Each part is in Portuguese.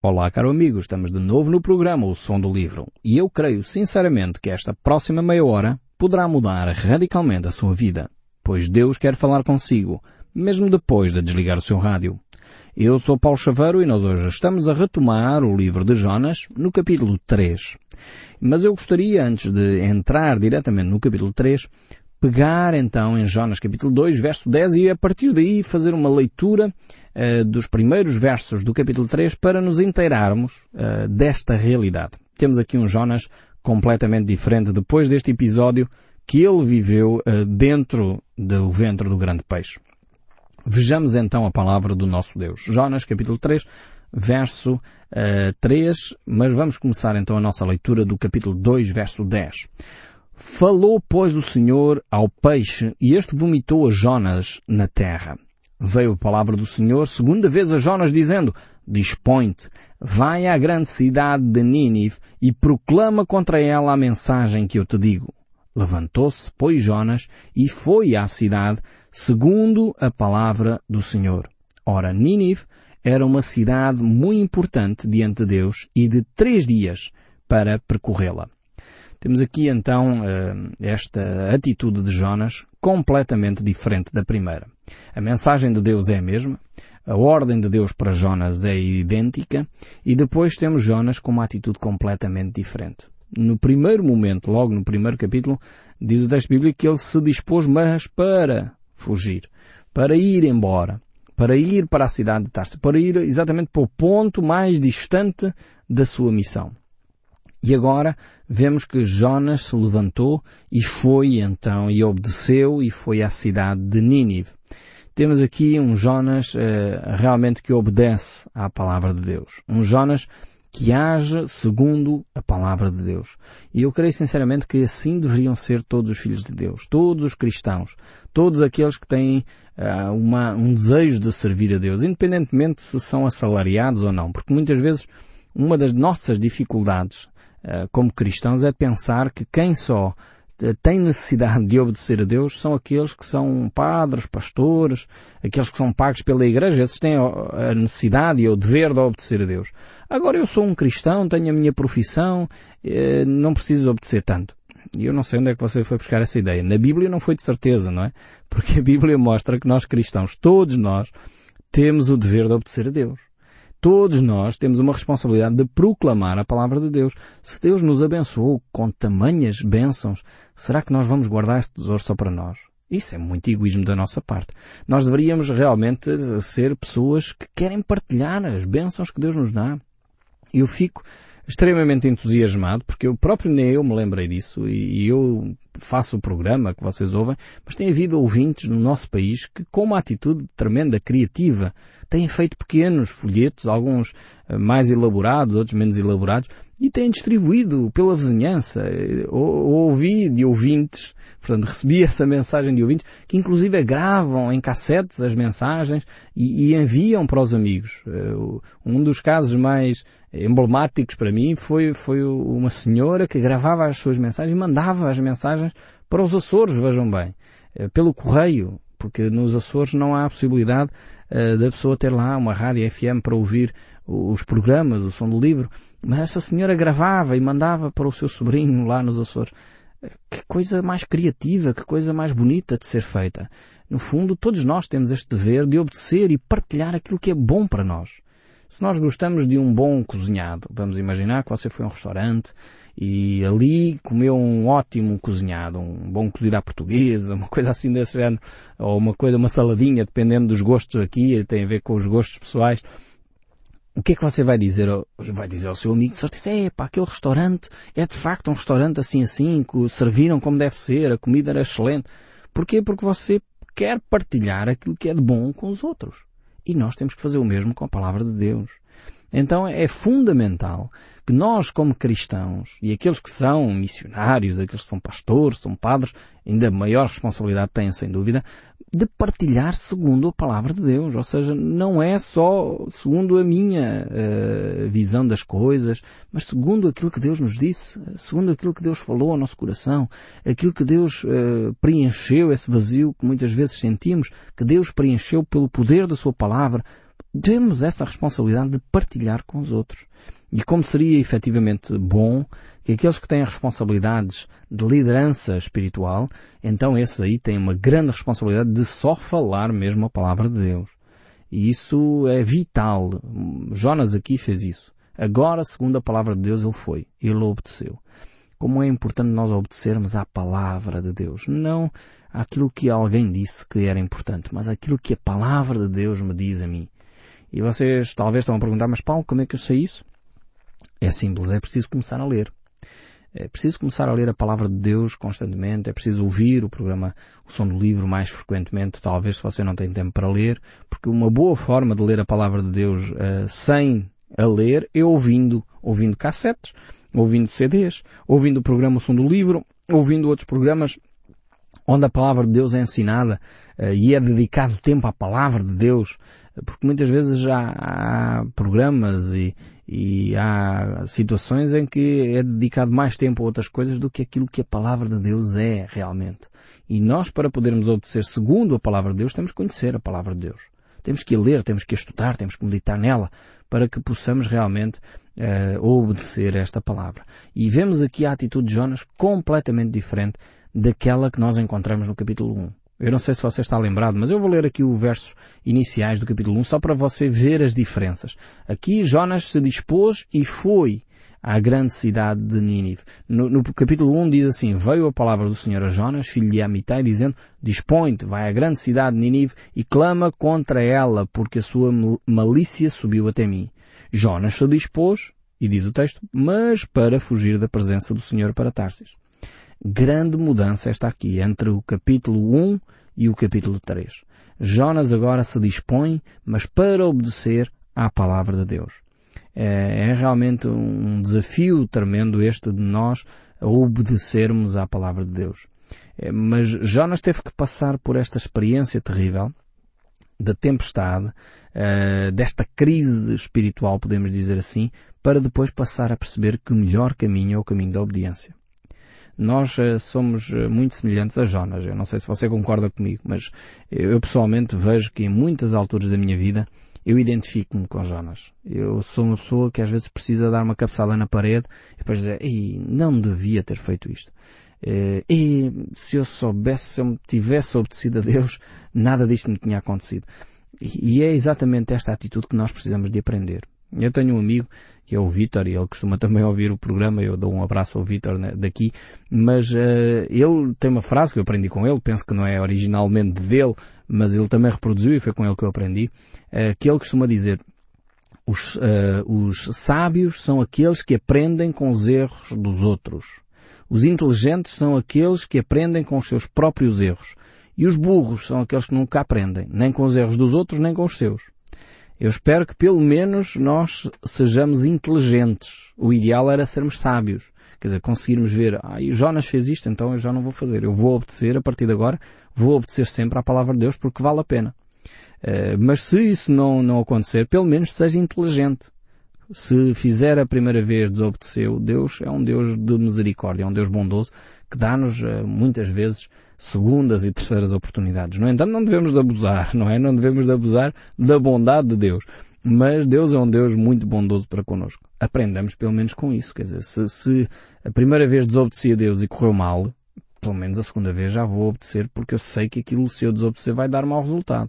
Olá, caro amigo, estamos de novo no programa O Som do Livro e eu creio sinceramente que esta próxima meia hora poderá mudar radicalmente a sua vida, pois Deus quer falar consigo, mesmo depois de desligar o seu rádio. Eu sou Paulo Chaveiro e nós hoje estamos a retomar o livro de Jonas no capítulo 3. Mas eu gostaria, antes de entrar diretamente no capítulo 3, pegar então em Jonas capítulo 2, verso 10 e a partir daí fazer uma leitura uh, dos primeiros versos do capítulo 3 para nos inteirarmos uh, desta realidade. Temos aqui um Jonas completamente diferente depois deste episódio que ele viveu uh, dentro do ventre do grande peixe. Vejamos então a palavra do nosso Deus. Jonas capítulo 3, verso uh, 3, mas vamos começar então a nossa leitura do capítulo 2, verso 10. Falou, pois, o Senhor ao peixe, e este vomitou a Jonas na terra. Veio a palavra do Senhor segunda vez a Jonas dizendo, Dispõe-te, vai à grande cidade de Nínive e proclama contra ela a mensagem que eu te digo. Levantou-se, pois, Jonas e foi à cidade segundo a palavra do Senhor. Ora, Nínive era uma cidade muito importante diante de Deus e de três dias para percorrê-la. Temos aqui então eh, esta atitude de Jonas completamente diferente da primeira. A mensagem de Deus é a mesma, a ordem de Deus para Jonas é idêntica e depois temos Jonas com uma atitude completamente diferente. No primeiro momento, logo no primeiro capítulo, diz o texto bíblico que ele se dispôs mas para fugir, para ir embora, para ir para a cidade de Tarso, para ir exatamente para o ponto mais distante da sua missão. E agora vemos que Jonas se levantou e foi então e obedeceu e foi à cidade de Nínive. Temos aqui um Jonas eh, realmente que obedece à palavra de Deus. Um Jonas que age segundo a palavra de Deus. E eu creio sinceramente que assim deveriam ser todos os filhos de Deus, todos os cristãos, todos aqueles que têm uh, uma, um desejo de servir a Deus, independentemente se são assalariados ou não, porque muitas vezes uma das nossas dificuldades uh, como cristãos é pensar que quem só têm necessidade de obedecer a Deus são aqueles que são padres, pastores, aqueles que são pagos pela igreja, esses têm a necessidade e o dever de obedecer a Deus. Agora eu sou um cristão, tenho a minha profissão, eh, não preciso obedecer tanto. E eu não sei onde é que você foi buscar essa ideia. Na Bíblia não foi de certeza, não é? Porque a Bíblia mostra que nós cristãos, todos nós, temos o dever de obedecer a Deus. Todos nós temos uma responsabilidade de proclamar a palavra de Deus. Se Deus nos abençoou com tamanhas bênçãos, será que nós vamos guardar este tesouro só para nós? Isso é muito egoísmo da nossa parte. Nós deveríamos realmente ser pessoas que querem partilhar as bênçãos que Deus nos dá. Eu fico extremamente entusiasmado, porque eu próprio nem eu me lembrei disso, e eu faço o programa que vocês ouvem, mas tem havido ouvintes no nosso país que com uma atitude tremenda, criativa, têm feito pequenos folhetos, alguns eh, mais elaborados, outros menos elaborados, e têm distribuído pela vizinhança. Ouvi de ouvintes, portanto, recebi essa mensagem de ouvintes, que inclusive gravam em cassetes as mensagens e, e enviam para os amigos. Eh, um dos casos mais emblemáticos para mim foi, foi uma senhora que gravava as suas mensagens e mandava as mensagens para os Açores, vejam bem, eh, pelo correio, porque nos Açores não há a possibilidade uh, da pessoa ter lá uma rádio FM para ouvir os programas, o som do livro, mas essa senhora gravava e mandava para o seu sobrinho lá nos Açores. Eh, que coisa mais criativa, que coisa mais bonita de ser feita. No fundo, todos nós temos este dever de obedecer e partilhar aquilo que é bom para nós. Se nós gostamos de um bom cozinhado, vamos imaginar que você foi a um restaurante e ali comeu um ótimo cozinhado, um bom cozido à portuguesa, uma coisa assim desse género, ou uma coisa, uma saladinha, dependendo dos gostos aqui, tem a ver com os gostos pessoais. O que é que você vai dizer? Vai dizer ao seu amigo de certeza, é pá, aquele restaurante é de facto um restaurante assim assim, que serviram como deve ser, a comida era excelente. Porquê? Porque você quer partilhar aquilo que é de bom com os outros. E nós temos que fazer o mesmo com a palavra de Deus. Então é fundamental que nós, como cristãos, e aqueles que são missionários, aqueles que são pastores, são padres, ainda maior responsabilidade têm, sem dúvida, de partilhar segundo a palavra de Deus. Ou seja, não é só segundo a minha uh, visão das coisas, mas segundo aquilo que Deus nos disse, segundo aquilo que Deus falou ao nosso coração, aquilo que Deus uh, preencheu, esse vazio que muitas vezes sentimos, que Deus preencheu pelo poder da Sua palavra, temos essa responsabilidade de partilhar com os outros. E como seria efetivamente bom que aqueles que têm responsabilidades de liderança espiritual, então esses aí têm uma grande responsabilidade de só falar mesmo a palavra de Deus. E isso é vital. Jonas aqui fez isso. Agora, segundo a palavra de Deus, ele foi. Ele obedeceu. Como é importante nós obedecermos à palavra de Deus. Não àquilo que alguém disse que era importante, mas àquilo que a palavra de Deus me diz a mim. E vocês talvez estão a perguntar, mas Paulo, como é que eu sei isso? É simples, é preciso começar a ler. É preciso começar a ler a palavra de Deus constantemente, é preciso ouvir o programa O Som do Livro mais frequentemente, talvez se você não tem tempo para ler, porque uma boa forma de ler a palavra de Deus uh, sem a ler é ouvindo, ouvindo cassetes, ouvindo CDs, ouvindo o programa O Som do Livro, ouvindo outros programas onde a palavra de Deus é ensinada uh, e é dedicado tempo à palavra de Deus, porque muitas vezes já há programas e, e há situações em que é dedicado mais tempo a outras coisas do que aquilo que a palavra de Deus é realmente. E nós, para podermos obedecer segundo a palavra de Deus, temos que conhecer a palavra de Deus. Temos que a ler, temos que a estudar, temos que meditar nela, para que possamos realmente uh, obedecer esta palavra. E vemos aqui a atitude de Jonas completamente diferente daquela que nós encontramos no capítulo 1. Eu não sei se você está lembrado, mas eu vou ler aqui os versos iniciais do capítulo 1 só para você ver as diferenças. Aqui Jonas se dispôs e foi à grande cidade de Nínive. No, no, capítulo 1 diz assim, veio a palavra do Senhor a Jonas, filho de Amitai, dizendo, dispõe-te, vai à grande cidade de Nínive e clama contra ela, porque a sua malícia subiu até mim. Jonas se dispôs, e diz o texto, mas para fugir da presença do Senhor para Tarsis grande mudança esta aqui entre o capítulo 1 e o capítulo 3. Jonas agora se dispõe, mas para obedecer à palavra de Deus. É, é realmente um desafio tremendo este de nós obedecermos à palavra de Deus. É, mas Jonas teve que passar por esta experiência terrível da tempestade, uh, desta crise espiritual, podemos dizer assim, para depois passar a perceber que o melhor caminho é o caminho da obediência. Nós uh, somos uh, muito semelhantes a Jonas. Eu não sei se você concorda comigo, mas eu pessoalmente vejo que em muitas alturas da minha vida eu identifico-me com Jonas. Eu sou uma pessoa que às vezes precisa dar uma cabeçada na parede e depois dizer, Ei, não devia ter feito isto. Uh, e se eu soubesse, se eu tivesse obedecido a Deus, nada disto me tinha acontecido. E é exatamente esta atitude que nós precisamos de aprender. Eu tenho um amigo que é o Vitor e ele costuma também ouvir o programa, eu dou um abraço ao Vitor né, daqui, mas uh, ele tem uma frase que eu aprendi com ele, penso que não é originalmente dele, mas ele também reproduziu e foi com ele que eu aprendi, uh, que ele costuma dizer, os, uh, os sábios são aqueles que aprendem com os erros dos outros. Os inteligentes são aqueles que aprendem com os seus próprios erros. E os burros são aqueles que nunca aprendem, nem com os erros dos outros, nem com os seus. Eu espero que pelo menos nós sejamos inteligentes. O ideal era sermos sábios. Quer dizer, conseguirmos ver, ah, Jonas fez isto, então eu já não vou fazer. Eu vou obedecer a partir de agora, vou obedecer sempre à palavra de Deus porque vale a pena. Uh, mas se isso não, não acontecer, pelo menos seja inteligente. Se fizer a primeira vez desobedeceu, Deus é um Deus de misericórdia, é um Deus bondoso que dá-nos uh, muitas vezes segundas e terceiras oportunidades. No entanto, não devemos de abusar, não é? Não devemos de abusar da bondade de Deus. Mas Deus é um Deus muito bondoso para connosco. Aprendamos pelo menos com isso. Quer dizer, se, se a primeira vez desobedeci a Deus e correu mal, pelo menos a segunda vez já vou obedecer porque eu sei que aquilo, se eu desobedecer, vai dar mau resultado.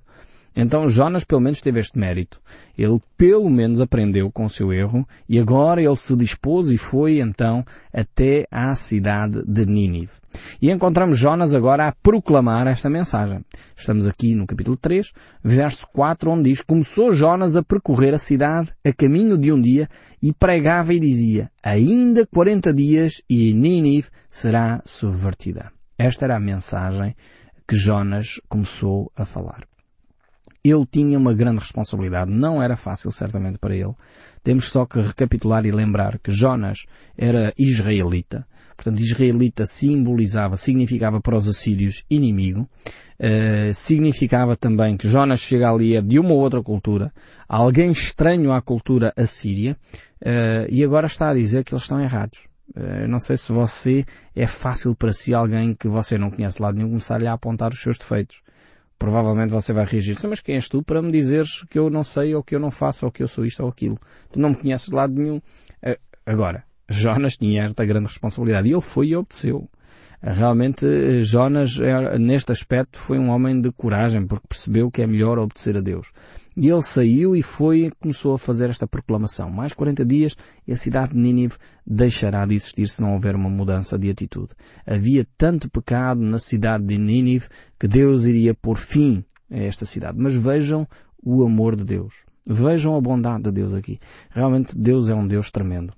Então Jonas pelo menos teve este mérito. Ele pelo menos aprendeu com o seu erro e agora ele se dispôs e foi então até à cidade de Nínive. E encontramos Jonas agora a proclamar esta mensagem. Estamos aqui no capítulo 3, verso 4, onde diz, começou Jonas a percorrer a cidade a caminho de um dia e pregava e dizia, ainda 40 dias e Nínive será subvertida. Esta era a mensagem que Jonas começou a falar. Ele tinha uma grande responsabilidade. Não era fácil, certamente, para ele. Temos só que recapitular e lembrar que Jonas era israelita. Portanto, israelita simbolizava, significava para os assírios inimigo. Uh, significava também que Jonas chega ali é de uma ou outra cultura, alguém estranho à cultura assíria, uh, e agora está a dizer que eles estão errados. Uh, não sei se você é fácil para si alguém que você não conhece de lado nenhum começar-lhe a apontar os seus defeitos provavelmente você vai reagir, mas quem és tu para me dizeres que eu não sei ou que eu não faço ou que eu sou isto ou aquilo? Tu não me conheces de lado nenhum. Agora, Jonas tinha esta grande responsabilidade e ele foi e obedeceu. Realmente, Jonas, neste aspecto, foi um homem de coragem, porque percebeu que é melhor obedecer a Deus. E ele saiu e foi começou a fazer esta proclamação. Mais 40 dias e a cidade de Nínive deixará de existir se não houver uma mudança de atitude. Havia tanto pecado na cidade de Nínive que Deus iria pôr fim a esta cidade. Mas vejam o amor de Deus. Vejam a bondade de Deus aqui. Realmente Deus é um Deus tremendo.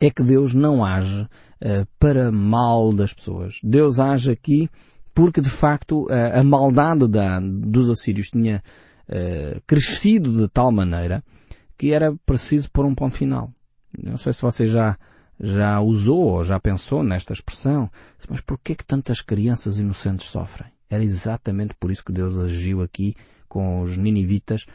É que Deus não age uh, para mal das pessoas. Deus age aqui porque de facto uh, a maldade da, dos assírios tinha uh, crescido de tal maneira que era preciso pôr um ponto final. Não sei se você já, já usou ou já pensou nesta expressão, mas porquê que tantas crianças inocentes sofrem? Era exatamente por isso que Deus agiu aqui com os ninivitas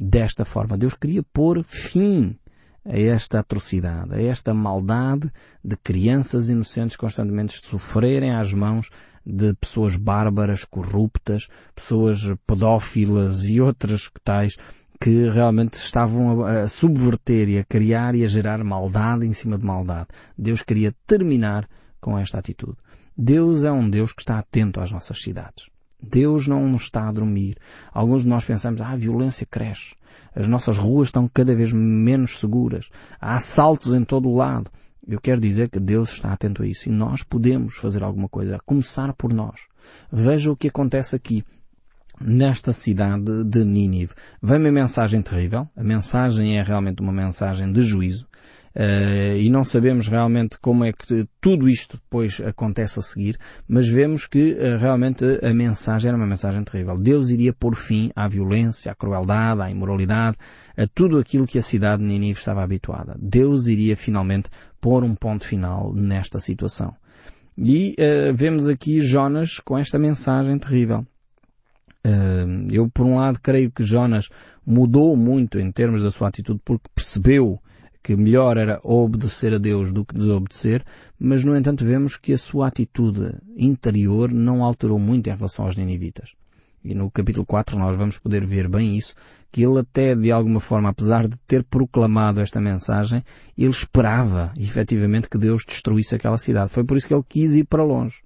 desta forma. Deus queria pôr fim a esta atrocidade, a esta maldade de crianças inocentes constantemente sofrerem às mãos de pessoas bárbaras, corruptas, pessoas pedófilas e outras tais que realmente estavam a, subverter e a criar e a gerar maldade em cima de maldade. Deus queria terminar com esta atitude. Deus é um Deus que está atento às nossas cidades. Deus não nos está a dormir. Alguns de nós pensamos, ah, a violência cresce. As nossas ruas estão cada vez menos seguras. Há assaltos em todo o lado. Eu quero dizer que Deus está atento a isso e nós podemos fazer alguma coisa, a começar por nós. Veja o que acontece aqui nesta cidade de Nínive. Vem uma mensagem terrível. A mensagem é realmente uma mensagem de juízo. Uh, e não sabemos realmente como é que tudo isto depois acontece a seguir, mas vemos que uh, realmente a mensagem era uma mensagem terrível. Deus iria pôr fim à violência, à crueldade, à imoralidade, a tudo aquilo que a cidade de Nínive estava habituada. Deus iria finalmente pôr um ponto final nesta situação. E uh, vemos aqui Jonas com esta mensagem terrível. eu, por um lado, creio que Jonas mudou muito em termos da sua atitude porque percebeu que melhor era obedecer a Deus do que desobedecer, mas no entanto vemos que a sua atitude interior não alterou muito em relação aos ninivitas. E no capítulo 4 nós vamos poder ver bem isso, que ele até de alguma forma, apesar de ter proclamado esta mensagem, ele esperava efetivamente que Deus destruísse aquela cidade. Foi por isso que ele quis ir para longe.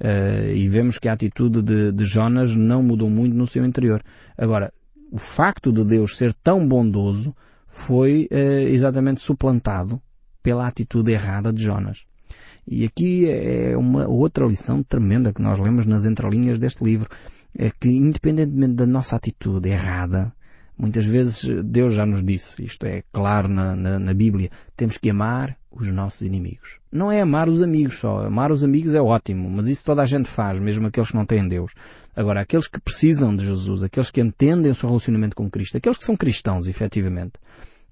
Uh, e vemos que a atitude de, de Jonas não mudou muito no seu interior. Agora, o facto de Deus ser tão bondoso foi eh, exatamente suplantado pela atitude errada de Jonas. E aqui é uma outra lição tremenda que nós lemos nas entrelinhas deste livro. É que independentemente da nossa atitude errada, muitas vezes Deus já nos disse, isto é claro na, na, na Bíblia, temos que amar os nossos inimigos. Não é amar os amigos só. Amar os amigos é ótimo, mas isso toda a gente faz, mesmo aqueles que não têm Deus. Agora, aqueles que precisam de Jesus, aqueles que entendem o seu relacionamento com Cristo, aqueles que são cristãos, efetivamente,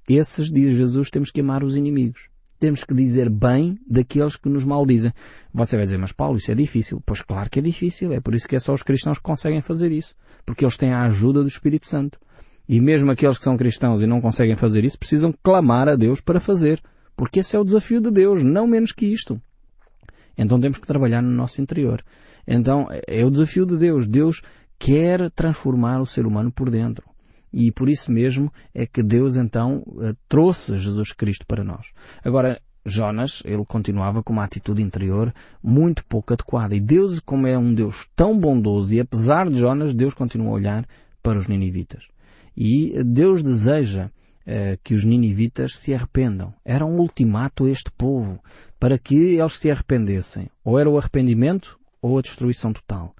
esses, diz Jesus, temos que amar os inimigos. Temos que dizer bem daqueles que nos maldizem. Você vai dizer, mas Paulo, isso é difícil. Pois claro que é difícil. É por isso que é só os cristãos que conseguem fazer isso. Porque eles têm a ajuda do Espírito Santo. E mesmo aqueles que são cristãos e não conseguem fazer isso, precisam clamar a Deus para fazer. Porque esse é o desafio de Deus, não menos que isto. Então temos que trabalhar no nosso interior. Então é o desafio de Deus. Deus quer transformar o ser humano por dentro. E por isso mesmo é que Deus então eh, trouxe Jesus Cristo para nós. Agora, Jonas, ele continuava com uma atitude interior muito pouco adequada. E Deus, como é um Deus tão bondoso, e apesar de Jonas, Deus continua a olhar para os ninivitas. E Deus deseja eh, que os ninivitas se arrependam. Era um ultimato a este povo para que eles se arrependessem. Ou era o arrependimento ou a destruição total.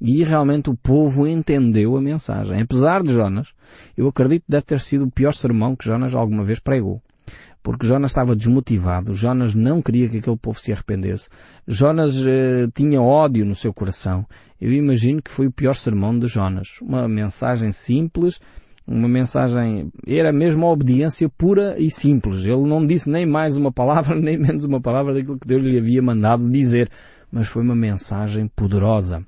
E realmente o povo entendeu a mensagem. Apesar de Jonas, eu acredito que deve ter sido o pior sermão que Jonas alguma vez pregou. Porque Jonas estava desmotivado, Jonas não queria que aquele povo se arrependesse, Jonas eh, tinha ódio no seu coração. Eu imagino que foi o pior sermão de Jonas. Uma mensagem simples, uma mensagem, era mesmo a obediência pura e simples. Ele não disse nem mais uma palavra, nem menos uma palavra daquilo que Deus lhe havia mandado dizer. Mas foi uma mensagem poderosa.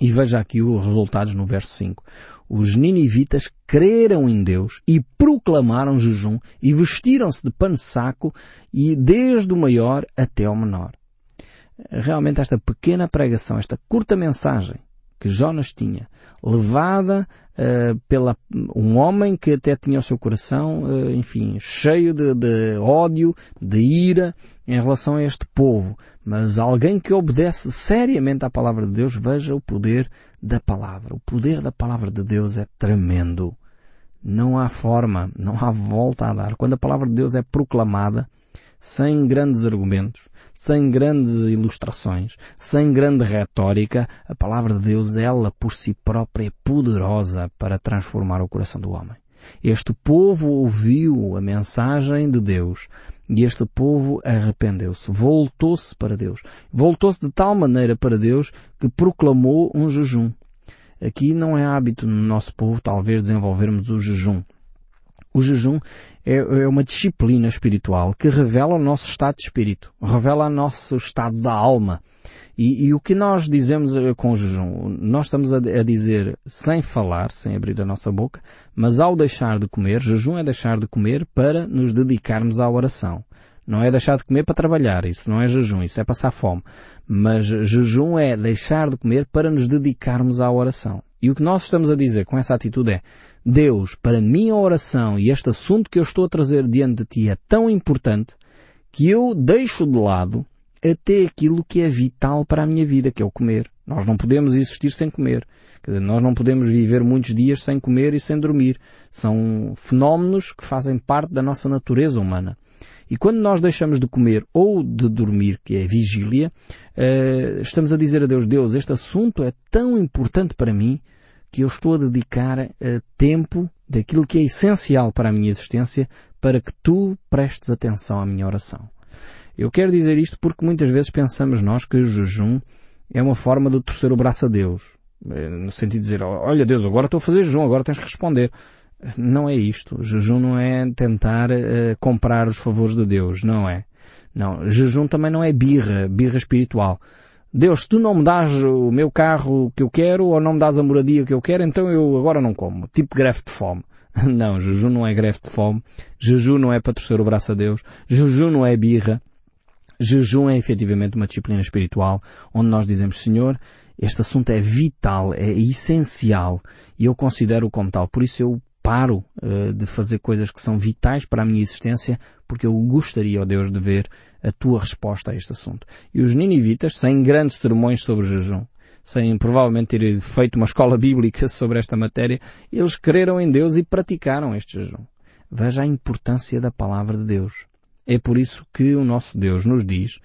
E veja aqui os resultados no verso 5. Os ninivitas creram em Deus e proclamaram jejum e vestiram-se de pano saco e desde o maior até o menor. Realmente esta pequena pregação, esta curta mensagem, que Jonas tinha, levada uh, pela um homem que até tinha o seu coração, uh, enfim, cheio de, de ódio, de ira em relação a este povo, mas alguém que obedece seriamente à palavra de Deus, veja o poder da palavra. O poder da palavra de Deus é tremendo. Não há forma, não há volta a dar. Quando a palavra de Deus é proclamada, sem grandes argumentos, sem grandes ilustrações, sem grande retórica, a palavra de Deus, ela por si própria é poderosa para transformar o coração do homem. Este povo ouviu a mensagem de Deus e este povo arrependeu-se, voltou-se para Deus. Voltou-se de tal maneira para Deus que proclamou um jejum. Aqui não é hábito no nosso povo talvez desenvolvermos o jejum. O jejum é, é, uma disciplina espiritual que revela o nosso estado de espírito, revela o nosso estado da alma. E, e o que nós dizemos eh, com jejum? Nós estamos a, a, dizer sem falar, sem abrir a nossa boca, mas ao deixar de comer, jejum é deixar de comer para nos dedicarmos à oração. Não é deixar de comer para trabalhar, isso não é jejum, isso é passar fome. Mas jejum é deixar de comer para nos dedicarmos à oração. E o que nós estamos a dizer com essa atitude é, Deus, para mim a oração e este assunto que eu estou a trazer diante de Ti é tão importante que eu deixo de lado até aquilo que é vital para a minha vida, que é o comer. Nós não podemos existir sem comer. Dizer, nós não podemos viver muitos dias sem comer e sem dormir. São fenómenos que fazem parte da nossa natureza humana. E quando nós deixamos de comer ou de dormir, que é vigília, eh, estamos a dizer a Deus, Deus, este assunto é tão importante para mim que eu estou a dedicar eh, tempo daquilo que é essencial para a minha existência para que tu prestes atenção à minha oração. Eu quero dizer isto porque muitas vezes pensamos nós que o jejum é uma forma de torcer o braço a Deus. Eh, no sentido de dizer, olha Deus, agora estou a fazer jejum, agora tens que responder. Não é isto. O jejum não é tentar uh, comprar os favores de Deus. Não é. Não. Jejum também não é birra, birra espiritual. Deus, tu não me dás o meu carro que eu quero ou não me dás a moradia que eu quero, então eu agora não como. Tipo greve de fome. Não, jejum não é greve de fome. Jejum não é para torcer o braço a Deus. Jejum não é birra. Jejum é efetivamente uma disciplina espiritual onde nós dizemos, Senhor, este assunto é vital, é essencial e eu considero-o como tal. Por isso eu paro uh, de fazer coisas que são vitais para a minha existência porque eu gostaria, ó Deus, de ver a tua resposta a este assunto. E os ninivitas, sem grandes sermões sobre jejum, sem provavelmente ter feito uma escola bíblica sobre esta matéria, eles creram em Deus e praticaram este jejum. Veja a importância da palavra de Deus. É por isso que o nosso Deus nos diz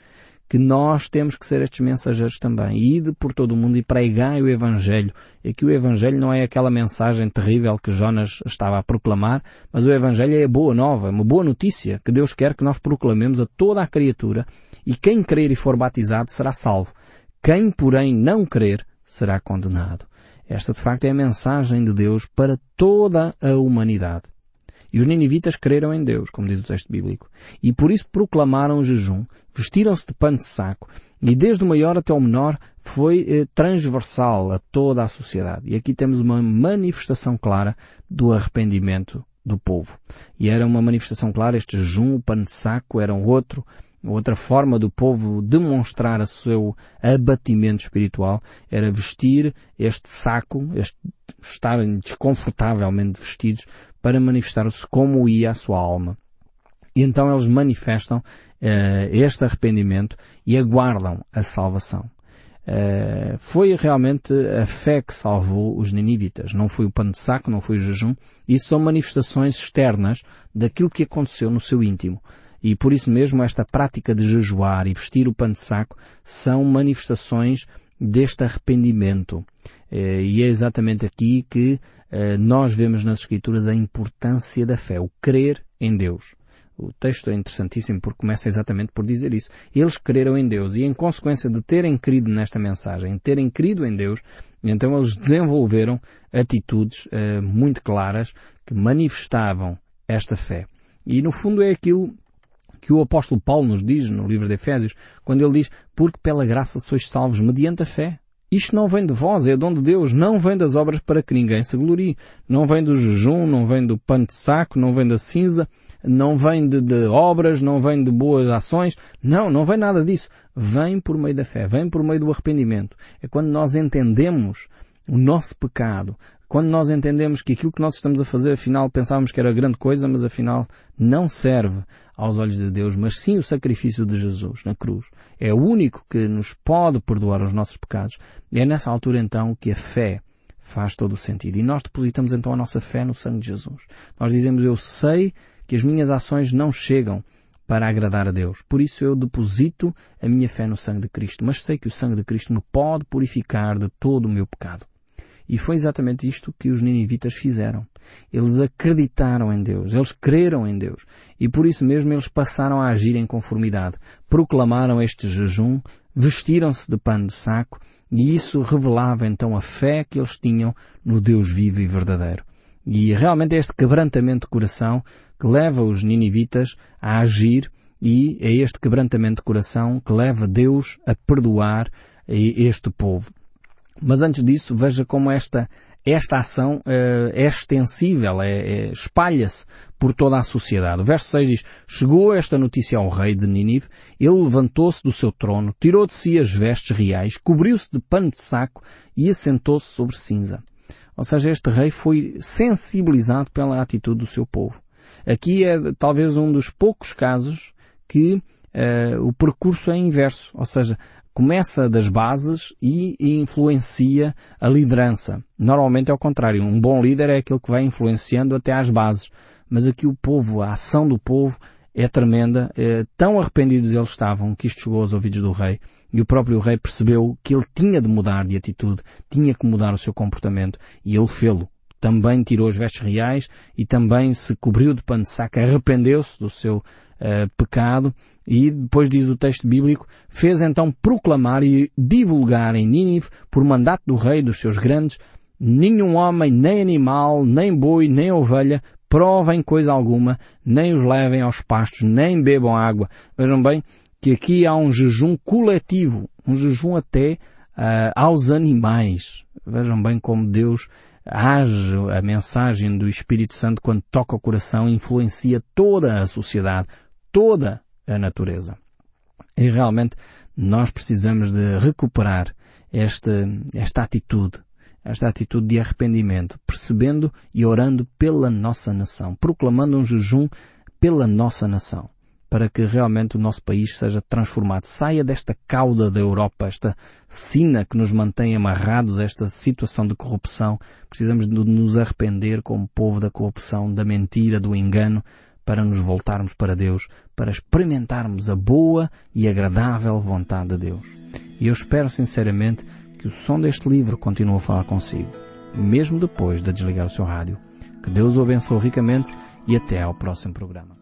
que nós temos que ser estes mensageiros também. Ide por todo o mundo e pregai o Evangelho. E que o Evangelho não é aquela mensagem terrível que Jonas estava a proclamar, mas o Evangelho é a boa nova, uma boa notícia que Deus quer que nós proclamemos a toda a criatura e quem crer e for batizado será salvo. Quem, porém, não crer será condenado. Esta, de facto, é a mensagem de Deus para toda a humanidade. E os ninivitas creram em Deus, como diz o texto bíblico. E por isso proclamaram o jejum, vestiram-se de pano de saco, e desde o maior até o menor foi eh, transversal a toda a sociedade. E aqui temos uma manifestação clara do arrependimento do povo. E era uma manifestação clara, este jejum, o pano de saco, era um outro, outra forma do povo demonstrar o seu abatimento espiritual, era vestir este saco, este, estarem desconfortavelmente vestidos, para manifestar-se como ia a sua alma. E então eles manifestam uh, este arrependimento e aguardam a salvação. Uh, foi realmente a fé que salvou os ninivitas. Não foi o pano de saco, não foi o jejum. Isso são manifestações externas daquilo que aconteceu no seu íntimo. E por isso mesmo esta prática de jejuar e vestir o pano de saco são manifestações deste arrependimento. Uh, e é exatamente aqui que eh, nós vemos nas Escrituras a importância da fé, o crer em Deus. O texto é interessantíssimo porque começa exatamente por dizer isso. Eles creram em Deus e em consequência de terem crido nesta mensagem, terem crido em Deus, então eles desenvolveram atitudes uh, muito claras que manifestavam esta fé. E no fundo é aquilo que o apóstolo Paulo nos diz no livro de Efésios, quando ele diz, porque pela graça sois salvos mediante a fé. Isto não vem de vós, é dom de Deus, não vem das obras para que ninguém se glorie. Não vem do jejum, não vem do pano de saco, não vem da cinza, não vem de, de, obras, não vem de boas ações. Não, não vem nada disso. Vem por meio da fé, vem por meio do arrependimento. É quando nós entendemos o nosso pecado, quando nós entendemos que aquilo que nós estamos a fazer, afinal, pensávamos que era grande coisa, mas afinal não serve aos olhos de Deus, mas sim o sacrifício de Jesus na cruz. É o único que nos pode perdoar os nossos pecados. É nessa altura então que a fé faz todo o sentido. E nós depositamos então a nossa fé no sangue de Jesus. Nós dizemos, eu sei que as minhas ações não chegam para agradar a Deus. Por isso eu deposito a minha fé no sangue de Cristo, mas sei que o sangue de Cristo me pode purificar de todo o meu pecado. E foi exatamente isto que os ninivitas fizeram. Eles acreditaram em Deus, eles creram em Deus. E por isso mesmo eles passaram a agir em conformidade. Proclamaram este jejum, vestiram-se de pano de saco, e isso revelava então a fé que eles tinham no Deus vivo e verdadeiro. E realmente é este quebrantamento de coração que leva os ninivitas a agir e é este quebrantamento de coração que leva Deus a perdoar este povo. Mas antes disso, veja como esta, esta ação uh, é extensível, é, é, espalha-se por toda a sociedade. O verso 6 diz, Chegou esta notícia ao rei de Nínive, ele levantou-se do seu trono, tirou de si as vestes reais, cobriu-se de pano de saco e assentou-se sobre cinza. Ou seja, este rei foi sensibilizado pela atitude do seu povo. Aqui é talvez um dos poucos casos que uh, o percurso é inverso. Ou seja, começa das bases e influencia a liderança. Normalmente é o contrário. Um bom líder é aquele que vai influenciando até às bases. Mas aqui o povo, a ação do povo é tremenda. É, tão arrependidos eles estavam que isto chegou aos ouvidos do rei. E o próprio rei percebeu que ele tinha de mudar de atitude, tinha que mudar o seu comportamento. E ele fê-lo. Também tirou as vestes reais e também se cobriu de pano de saco, arrependeu-se do seu uh, pecado e depois diz o texto bíblico, fez então proclamar e divulgar em Nínive, por mandato do rei dos seus grandes, nenhum homem, nem animal, nem boi, nem ovelha, provem coisa alguma, nem os levem aos pastos, nem bebam água. Vejam bem que aqui há um jejum coletivo, um jejum até uh, aos animais. Vejam bem como Deus age a mensagem do Espírito Santo quando toca o coração influencia toda a sociedade, toda a natureza. E realmente nós precisamos de recuperar esta, esta atitude, esta atitude de arrependimento, percebendo e orando pela nossa nação, proclamando um jejum pela nossa nação para que realmente o nosso país seja transformado. Saia desta cauda da Europa, esta sina que nos mantém amarrados a esta situação de corrupção. Precisamos de nos arrepender como povo da corrupção, da mentira, do engano, para nos voltarmos para Deus, para experimentarmos a boa e agradável vontade de Deus. E eu espero sinceramente que o som deste livro continue a falar consigo, mesmo depois de desligar o seu rádio. Que Deus o abençoe ricamente e até ao próximo programa.